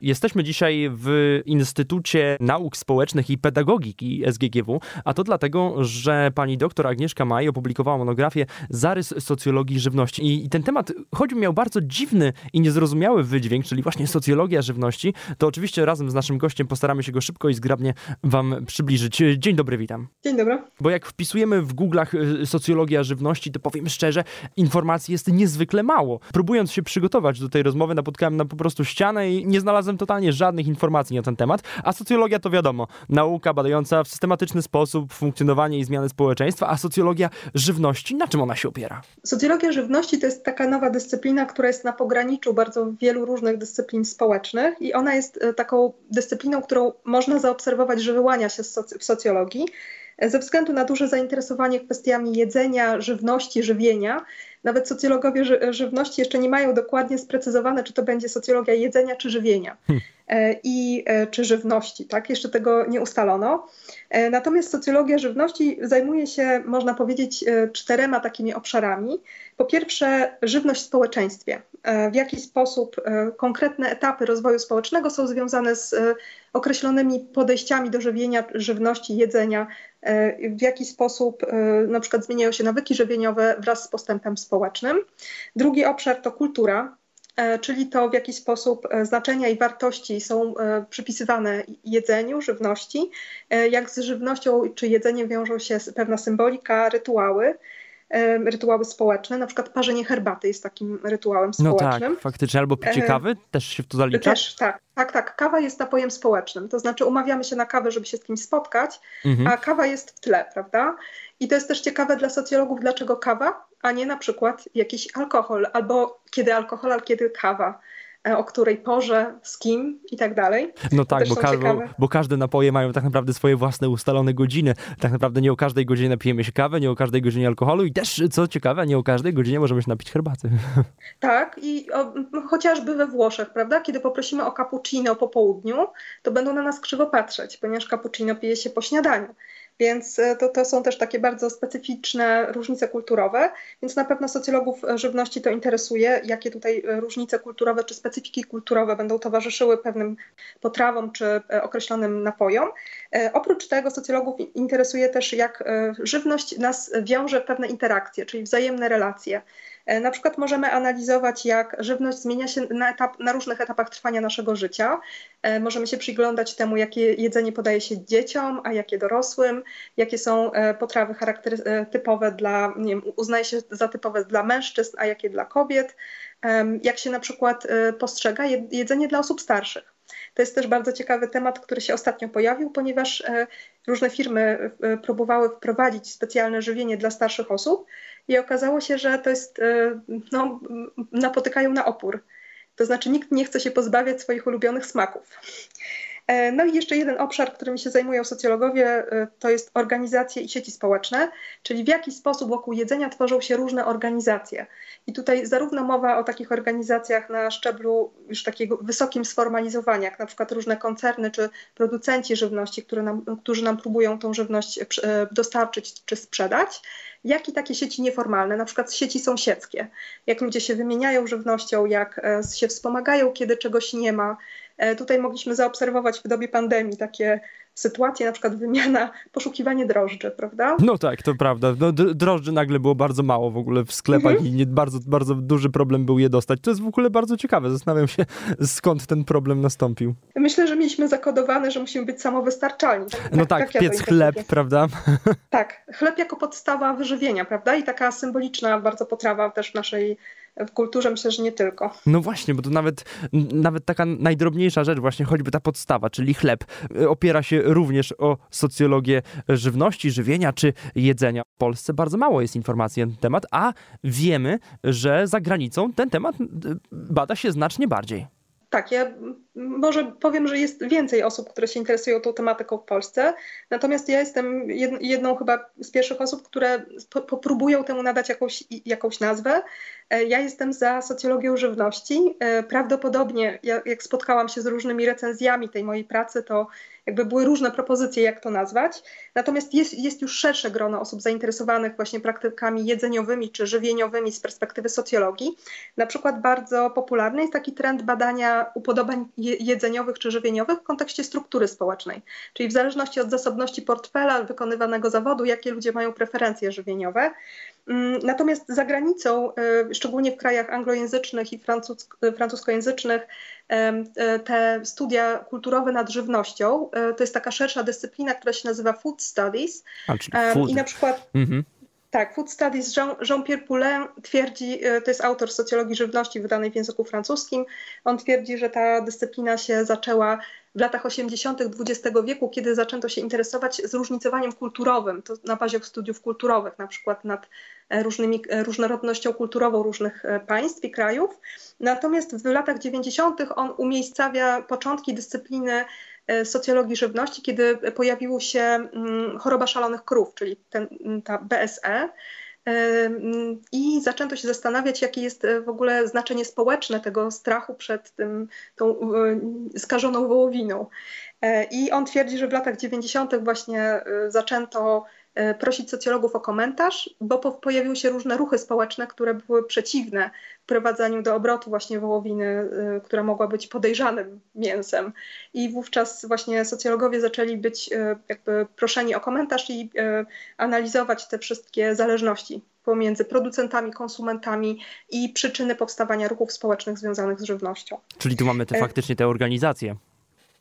Jesteśmy dzisiaj w Instytucie Nauk Społecznych i Pedagogiki SGGW, a to dlatego, że pani doktor Agnieszka Maj opublikowała monografię Zarys socjologii żywności. I, I, ten temat, choć miał bardzo dziwny i niezrozumiały wydźwięk, czyli właśnie socjologia żywności, to oczywiście razem z naszym gościem postaramy się go szybko i zgrabnie wam przybliżyć. Dzień dobry, witam. Dzień dobry. Bo jak wpisujemy w Google'ach y, socjologia żywności, to powiem szczerze, informacji jest niezwykle mało. Próbując się przygotować do tej rozmowy, napotkałem na po prostu ścianę i nie znalazłem totalnie żadnych informacji na ten temat. A socjologia to wiadomo, nauka badająca w systematyczny sposób funkcjonowanie i zmiany społeczeństwa, a socjologia żywności, na czym ona się opiera? Socjologia żywności to jest taka nowa dyscyplina, która jest na pograniczu bardzo wielu różnych dyscyplin społecznych i ona jest e, taką dyscypliną, którą można zaobserwować, że wyłania się w socjologii ze względu na duże zainteresowanie kwestiami jedzenia, żywności, żywienia. Nawet socjologowie ży żywności jeszcze nie mają dokładnie sprecyzowane, czy to będzie socjologia jedzenia czy żywienia. Hmm. E, i e, czy żywności, tak? Jeszcze tego nie ustalono. E, natomiast socjologia żywności zajmuje się, można powiedzieć, czterema takimi obszarami. Po pierwsze, żywność w społeczeństwie. W jaki sposób konkretne etapy rozwoju społecznego są związane z określonymi podejściami do żywienia, żywności, jedzenia, w jaki sposób na przykład zmieniają się nawyki żywieniowe wraz z postępem społecznym. Drugi obszar to kultura, E, czyli to w jaki sposób e, znaczenia i wartości są e, przypisywane jedzeniu, żywności, jak z żywnością czy jedzeniem wiążą się pewna symbolika, rytuały rytuały społeczne, na przykład parzenie herbaty jest takim rytuałem społecznym. No tak, faktycznie, albo picie kawy, też się w to zalicza? Też, tak, tak, tak. Kawa jest napojem społecznym, to znaczy umawiamy się na kawę, żeby się z kimś spotkać, mhm. a kawa jest w tle, prawda? I to jest też ciekawe dla socjologów, dlaczego kawa, a nie na przykład jakiś alkohol, albo kiedy alkohol, a kiedy kawa o której porze, z kim i tak dalej. No tak, bo, ka bo, każde napoje mają tak naprawdę swoje własne ustalone godziny. Tak naprawdę nie o każdej godzinie napijemy się kawy, nie o każdej godzinie alkoholu i też, co ciekawe, nie o każdej godzinie możemy się napić herbaty. Tak, i o, chociażby we Włoszech, prawda, kiedy poprosimy o cappuccino po południu, to będą na nas krzywo patrzeć, ponieważ cappuccino pije się po śniadaniu. Więc e, to, to są też takie bardzo specyficzne różnice kulturowe, więc na pewno socjologów e, żywności to interesuje, jakie tutaj e, różnice kulturowe czy specyfiki kulturowe będą towarzyszyły pewnym potrawom czy określonym napojom. Oprócz tego socjologów interesuje też, jak żywność nas wiąże w pewne interakcje, czyli wzajemne relacje. E, na przykład możemy analizować, jak żywność zmienia się na, etap, na różnych etapach trwania naszego życia. E, możemy się przyglądać temu, jakie jedzenie podaje się dzieciom, a jakie dorosłym, jakie są e, potrawy typowe dla, nie wiem, uznaje się za typowe dla mężczyzn, a jakie dla kobiet. Jak się na przykład postrzega jedzenie dla osób starszych. To jest też bardzo ciekawy temat, który się ostatnio pojawił, ponieważ różne firmy próbowały wprowadzić specjalne żywienie dla starszych osób i okazało się, że to jest, e, no, napotykają na opór. To znaczy nikt nie chce się pozbawiać swoich ulubionych smaków. E, no i jeszcze jeden obszar, którym się zajmują socjologowie, e, to jest organizacje i sieci społeczne, czyli w jaki sposób wokół jedzenia tworzą się różne organizacje. I tutaj zarówno mowa o takich organizacjach na szczeblu już takiego wysokim sformalizowania, jak na przykład różne koncerny czy producenci żywności, nam, którzy nam próbują tą żywność dostarczyć czy sprzedać, jak i takie sieci nieformalne, na przykład sieci sąsiedzkie, jak ludzie się wymieniają żywnością, jak e, się wspomagają, kiedy czegoś nie ma. E, tutaj mogliśmy zaobserwować w dobie pandemii takie sytuacje, na przykład wymiana, poszukiwanie drożdży, prawda? No tak, to prawda. No, drożdży nagle było bardzo mało w ogóle w sklepach mhm. i nie, bardzo, bardzo duży problem był je dostać. To jest w ogóle bardzo ciekawe. Zastanawiam się, skąd ten problem nastąpił. Myślę, że mieliśmy zakodowane, że musimy być samowystarczalni. Tak, no tak, tak, tak piec ja chleb, prawda? Tak, chleb jako podstawa wyżywienia, prawda? I taka symboliczna bardzo potrawa też w naszej w kulturze myślę, że nie tylko. No właśnie, bo to nawet, nawet taka najdrobniejsza rzecz, właśnie choćby ta podstawa, czyli chleb, y, opiera się również o socjologię żywności, żywienia czy jedzenia. W Polsce bardzo mało jest informacji na ten temat, a wiemy, że za granicą ten temat y, bada się znacznie bardziej. Tak, ja może powiem, że jest więcej osób, które się interesują tą tematyką w Polsce, natomiast ja jestem jedną chyba z pierwszych osób, które popróbują temu nadać jakąś, jakąś nazwę. E, ja jestem za socjologią żywności. E, prawdopodobnie, jak spotkałam się z różnymi recenzjami tej mojej pracy, to jakby były różne propozycje, jak to nazwać. Natomiast jest, jest już szersze grono osób zainteresowanych właśnie praktykami jedzeniowymi czy żywieniowymi z perspektywy socjologii. Na przykład bardzo popularny jest taki trend badania upodobań jedzeniowych czy żywieniowych w kontekście struktury społecznej, czyli w zależności od zasobności portfela, wykonywanego zawodu, jakie ludzie mają preferencje żywieniowe. Mm, natomiast za granicą, e, szczególnie w krajach anglojęzycznych i e, francuskojęzycznych, e, te studia kulturowe nad żywnością to jest taka szersza dyscyplina, która się nazywa Food Studies. food. I na przykład. Mhm. Tak, Food Studies Jean-Pierre Poulain twierdzi, to jest autor socjologii żywności wydanej w języku francuskim, on twierdzi, że ta dyscyplina się zaczęła w latach 80. XX wieku, kiedy zaczęto się interesować zróżnicowaniem kulturowym, to na bazie studiów kulturowych, na przykład nad e, różnymi, e, różnorodnością kulturową różnych e, państw i krajów. Natomiast w latach 90. on umiejscawia początki dyscypliny socjologii żywności, kiedy pojawiła się mm, choroba szalonych krów, czyli ten, ta BSE. I zaczęto się zastanawiać, jakie jest e, w ogóle znaczenie społeczne tego strachu przed tym, tą e, skażoną wołowiną. E, I on twierdzi, że w latach 90. właśnie zaczęto E, prosić socjologów o komentarz, bo pojawiły się różne ruchy społeczne, które były przeciwne wprowadzaniu do obrotu właśnie wołowiny, e, która mogła być podejrzanym mięsem. I wówczas właśnie socjologowie zaczęli być e, jakby proszeni o komentarz i analizować te wszystkie zależności pomiędzy producentami, konsumentami i przyczyny powstawania ruchów społecznych związanych z żywnością. Czyli tu mamy te faktycznie te organizacje.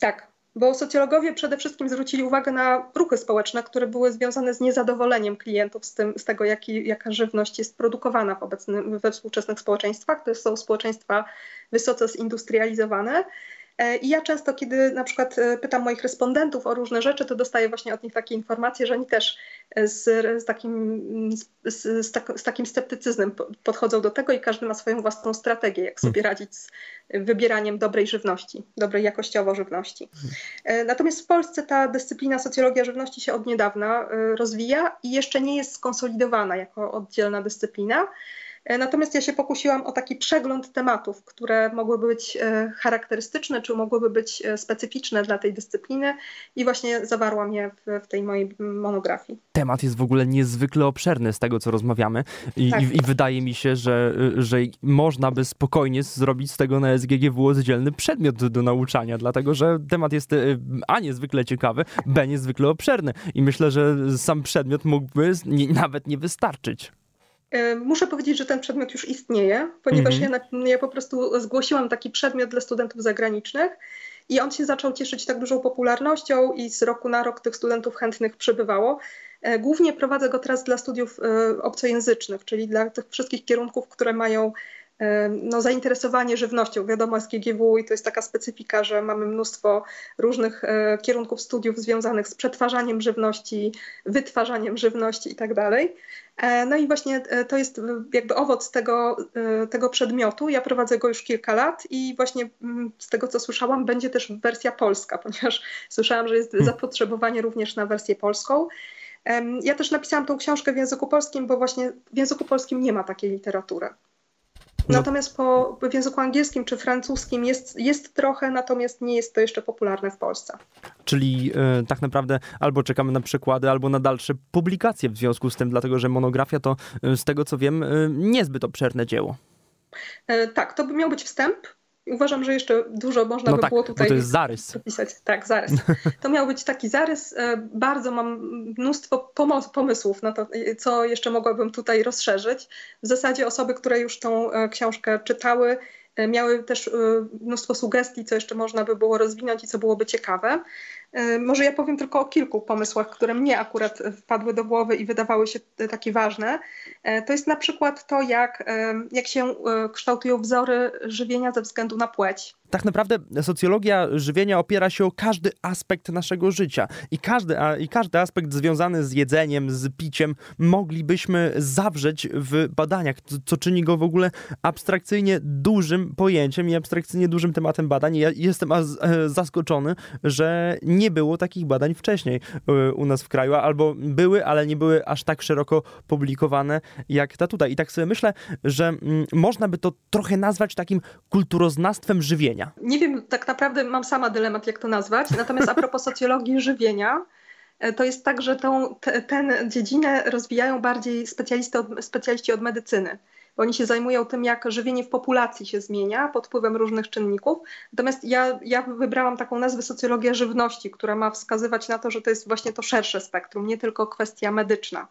Tak, bo socjologowie przede wszystkim zwrócili uwagę na ruchy społeczne, które były związane z niezadowoleniem klientów z, tym, z tego, jaki, jaka żywność jest produkowana w obecnym, we współczesnych społeczeństwach. To są społeczeństwa wysoce zindustrializowane I ja często, kiedy na przykład e, pytam moich respondentów o różne rzeczy, to dostaję właśnie od nich takie informacje, że oni też e, z, z, takim, z, z, tak, z takim sceptycyzmem podchodzą do tego i każdy ma swoją własną strategię, jak sobie hmm. radzić z wybieraniem dobrej żywności, dobrej jakościowo żywności. Natomiast w Polsce ta dyscyplina socjologia żywności się od niedawna rozwija i jeszcze nie jest skonsolidowana jako oddzielna dyscyplina. E, natomiast ja się pokusiłam o taki przegląd tematów, które mogłyby być e, charakterystyczne, czy mogłyby być e, specyficzne dla tej dyscypliny i właśnie zawarłam je w, w tej mojej monografii. Temat jest w ogóle niezwykle obszerny z tego, co rozmawiamy i, tak. i, i wydaje mi się, że, że można by spokojnie zrobić z tego na SGGW oddzielny przedmiot do nauczania, dlatego że temat jest a niezwykle ciekawy, b niezwykle obszerny i myślę, że sam przedmiot mógłby nie, nawet nie wystarczyć. E, muszę powiedzieć, że ten przedmiot już istnieje, ponieważ mhm. ja, ja po prostu zgłosiłam taki przedmiot dla studentów zagranicznych i on się zaczął cieszyć tak dużą popularnością i z roku na rok tych studentów chętnych przybywało. E, głównie prowadzę go teraz dla studiów e, obcojęzycznych, czyli dla tych wszystkich kierunków, które mają no, zainteresowanie żywnością. Wiadomo, SGGW i to jest taka specyfika, że mamy mnóstwo różnych kierunków studiów związanych z przetwarzaniem żywności, wytwarzaniem żywności itd. Tak E, no i właśnie e, to jest jakby owoc tego, e, tego przedmiotu. Ja prowadzę go już kilka lat i właśnie mm, z tego, co słyszałam, będzie też wersja polska, ponieważ słyszałam, że jest hmm. zapotrzebowanie również na wersję polską. Ja też napisałam tą książkę w języku polskim, bo właśnie w języku polskim nie ma takiej literatury. No. Natomiast po, w języku angielskim czy francuskim jest, jest trochę, natomiast nie jest to jeszcze popularne w Polsce. Czyli y, tak naprawdę albo czekamy na przykłady, albo na dalsze publikacje w związku z tym, dlatego że monografia to y, z tego co wiem y, niezbyt obszerne dzieło. Tak, to by miał być wstęp. Uważam, że jeszcze dużo można no by tak, było tutaj to jest zarys. Tak, zarys. To miał być taki zarys. Bardzo mam mnóstwo pomysłów na to, co jeszcze mogłabym tutaj rozszerzyć. W zasadzie osoby, które już tą książkę czytały, E, miały też e, mnóstwo sugestii, co jeszcze można by było rozwinąć i co byłoby ciekawe. E, może ja powiem tylko o kilku pomysłach, które mnie akurat wpadły do głowy i wydawały się takie ważne. To jest na przykład to, jak, jak się kształtują wzory żywienia ze względu na płeć tak naprawdę socjologia żywienia opiera się o każdy aspekt naszego życia i każdy, a, i każdy aspekt związany z jedzeniem, z piciem moglibyśmy zawrzeć w badaniach, co, co czyni go w ogóle abstrakcyjnie dużym pojęciem i abstrakcyjnie dużym tematem badań. Ja jestem e, zaskoczony, że nie było takich badań wcześniej e, u nas w kraju, albo były, ale nie były aż tak szeroko publikowane jak ta tutaj. I tak sobie myślę, że mm, można by to trochę nazwać takim kulturoznawstwem żywienia? Nie wiem, tak naprawdę mam sama dylemat, jak to nazwać. Natomiast a propos socjologii żywienia, e, to jest tak, że tę dziedzinę rozwijają bardziej specjaliści od, specjaliści od medycyny. Bo oni się zajmują tym, jak żywienie w populacji się zmienia pod wpływem różnych czynników. Natomiast ja, ja wybrałam taką nazwę socjologia żywności, która ma wskazywać na to, że to jest właśnie to szersze spektrum, nie tylko kwestia medyczna.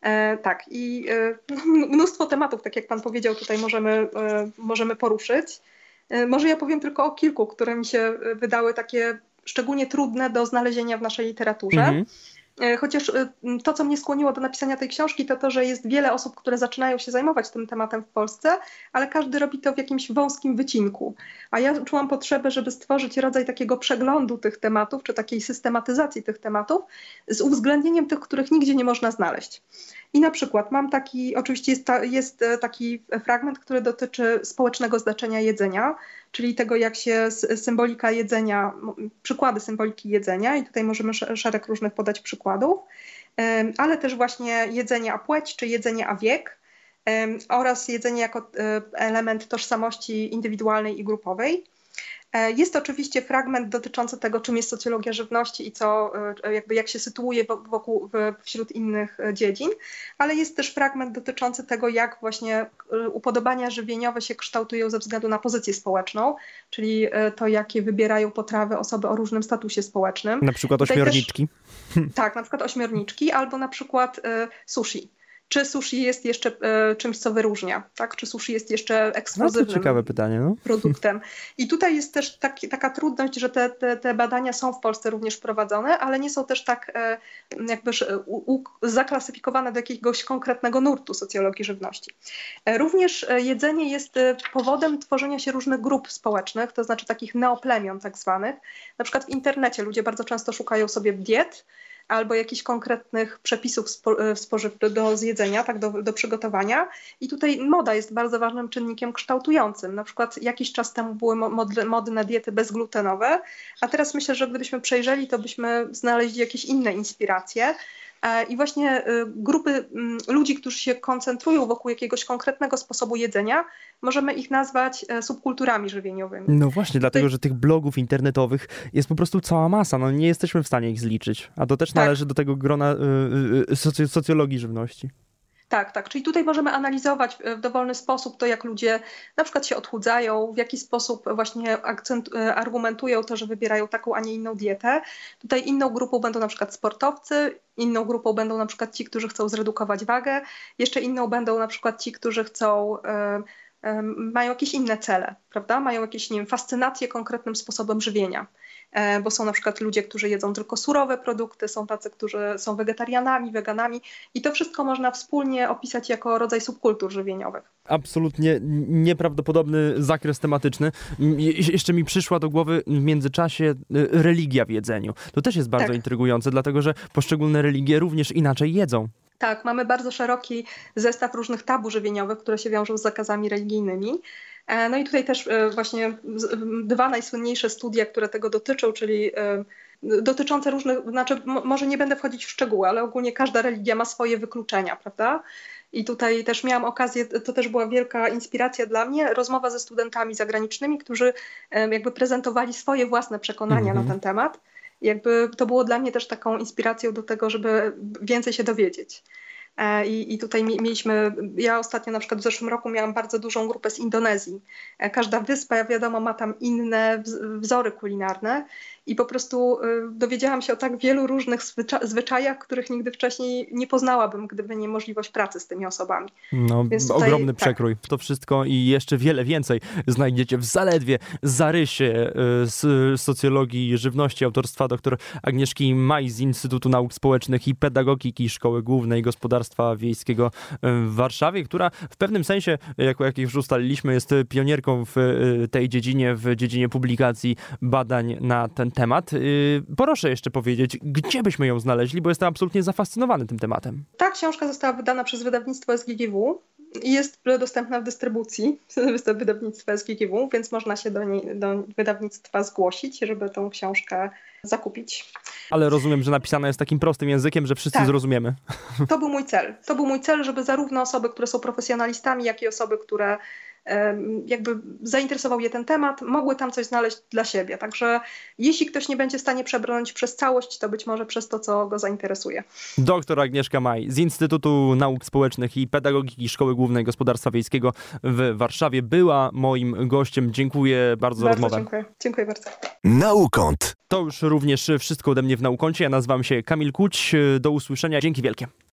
E, tak, i e, mnóstwo tematów, tak jak Pan powiedział, tutaj możemy, e, możemy poruszyć. E, może ja powiem tylko o kilku, które mi się wydały takie szczególnie trudne do znalezienia w naszej literaturze. Mhm. E, chociaż e, to, co mnie skłoniło do napisania tej książki, to to, że jest wiele osób, które zaczynają się zajmować tym tematem w Polsce, ale każdy robi to w jakimś wąskim wycinku. A ja czułam potrzebę, żeby stworzyć rodzaj takiego przeglądu tych tematów, czy takiej systematyzacji tych tematów, z uwzględnieniem tych, których nigdzie nie można znaleźć. I na przykład mam taki, oczywiście jest, ta, jest e, taki fragment, który dotyczy społecznego znaczenia jedzenia, czyli tego, jak się symbolika jedzenia, przykłady symboliki jedzenia, i tutaj możemy szereg różnych podać przykładów, ale też właśnie jedzenie a płeć, czy jedzenie a wiek, oraz jedzenie jako e, element tożsamości indywidualnej i grupowej. E, jest oczywiście fragment dotyczący tego, czym jest socjologia żywności i co, e, jakby jak się sytuuje wokół, wśród innych e, dziedzin, ale jest też fragment dotyczący tego, jak właśnie upodobania żywieniowe się kształtują ze względu na pozycję społeczną, czyli to, jakie wybierają potrawy osoby o różnym statusie społecznym. Na przykład ośmiorniczki. Też, tak, na przykład ośmiorniczki albo na przykład sushi czy sushi jest jeszcze e, czymś, co wyróżnia, tak? Czy sushi jest jeszcze ekskluzywnym no, ciekawe pytanie, no. produktem. I tutaj jest też taki, taka trudność, że te, te, te, badania są w Polsce również prowadzone, ale nie są też tak e, jakby u, u, zaklasyfikowane do jakiegoś konkretnego nurtu socjologii żywności. E, również e, jedzenie jest e, powodem tworzenia się różnych grup społecznych, to znaczy takich neoplemion tak zwanych. Na przykład w internecie ludzie bardzo często szukają sobie diet, albo jakichś konkretnych przepisów spożywczych do zjedzenia, tak, do, do przygotowania. I tutaj moda jest bardzo ważnym czynnikiem kształtującym. Na przykład jakiś czas temu były mody na diety bezglutenowe, a teraz myślę, że gdybyśmy przejrzeli, to byśmy znaleźli jakieś inne inspiracje. E, I właśnie y, grupy mm, ludzi, którzy się koncentrują wokół jakiegoś konkretnego sposobu jedzenia, możemy ich nazwać e, subkulturami żywieniowymi. No właśnie, dlatego że tych blogów internetowych jest po prostu cała masa. No nie jesteśmy w stanie ich zliczyć. A to też tak. należy do tego grona y, y, socjologii żywności. Tak, tak. Czyli tutaj możemy analizować w dowolny sposób to, jak ludzie na przykład się odchudzają, w jaki sposób właśnie akcent, e, argumentują to, że wybierają taką, a nie inną dietę. Tutaj inną grupą będą na przykład sportowcy, inną grupą będą na przykład ci, którzy chcą zredukować wagę, jeszcze inną będą na przykład ci, którzy chcą. Mają jakieś inne cele, prawda? Mają jakieś, nie wiem, fascynację konkretnym sposobem żywienia. E, bo są na przykład ludzie, którzy jedzą tylko surowe produkty, są tacy, którzy są wegetarianami, weganami i to wszystko można wspólnie opisać jako rodzaj subkultur żywieniowych. Absolutnie nieprawdopodobny zakres tematyczny. Jeszcze mi przyszła do głowy w międzyczasie y, religia w jedzeniu. To też jest bardzo tak. intrygujące, dlatego że poszczególne religie również inaczej jedzą. Tak, mamy bardzo szeroki zestaw różnych tabu żywieniowych, które się wiążą z zakazami religijnymi. E, no i tutaj też e, właśnie dwa najsłynniejsze studia, które tego dotyczą, czyli e, dotyczące różnych, znaczy może nie będę wchodzić w szczegóły, ale ogólnie każda religia ma swoje wykluczenia, prawda? I tutaj też miałam okazję, to też była wielka inspiracja dla mnie, rozmowa ze studentami zagranicznymi, którzy jakby prezentowali swoje własne przekonania mm -hmm. na ten temat. Jakby to było dla mnie też taką inspiracją do tego, żeby więcej się dowiedzieć. E, I, I, tutaj mieliśmy, ja ostatnio na przykład w zeszłym roku miałam bardzo dużą grupę z Indonezji. E, każda wyspa, wiadomo, ma tam inne wzory kulinarne i po prostu y, dowiedziałam się o tak wielu różnych zwycza zwyczajach, których nigdy wcześniej nie poznałabym, gdyby nie możliwość pracy z tymi osobami. No, tutaj, ogromny tak. przekrój. To wszystko i jeszcze wiele więcej znajdziecie w zaledwie zarysie y, z socjologii żywności autorstwa dr Agnieszki Maj z Instytutu Nauk Społecznych i Pedagogiki Szkoły Głównej Gospodarstwa Wiejskiego y, w Warszawie, która w pewnym sensie, jako jak już ustaliliśmy, jest pionierką w tej dziedzinie, w dziedzinie publikacji badań na ten temat. Y, proszę jeszcze powiedzieć, gdzie byśmy ją znaleźli, bo jestem absolutnie zafascynowany tym tematem. Ta książka została wydana przez wydawnictwo SGGW i jest dostępna w dystrybucji wydawnictwa SGGW, więc można się do, niej, do wydawnictwa zgłosić, żeby tą książkę zakupić. Ale rozumiem, że napisana jest takim prostym językiem, że wszyscy tak. zrozumiemy. To był mój cel. To był mój cel, żeby zarówno osoby, które są profesjonalistami, jak i osoby, które jakby zainteresował je ten temat, mogły tam coś znaleźć dla siebie. Także jeśli ktoś nie będzie w stanie przebrnąć przez całość, to być może przez to, co go zainteresuje. Doktor Agnieszka Maj z Instytutu Nauk Społecznych i Pedagogiki Szkoły Głównej Gospodarstwa Wiejskiego w Warszawie była moim gościem. Dziękuję bardzo za rozmowę. Dziękuję. dziękuję bardzo. Naukąt. To już również wszystko ode mnie w Naukoncie. Ja nazywam się Kamil Kuć. Do usłyszenia. Dzięki wielkie.